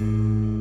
you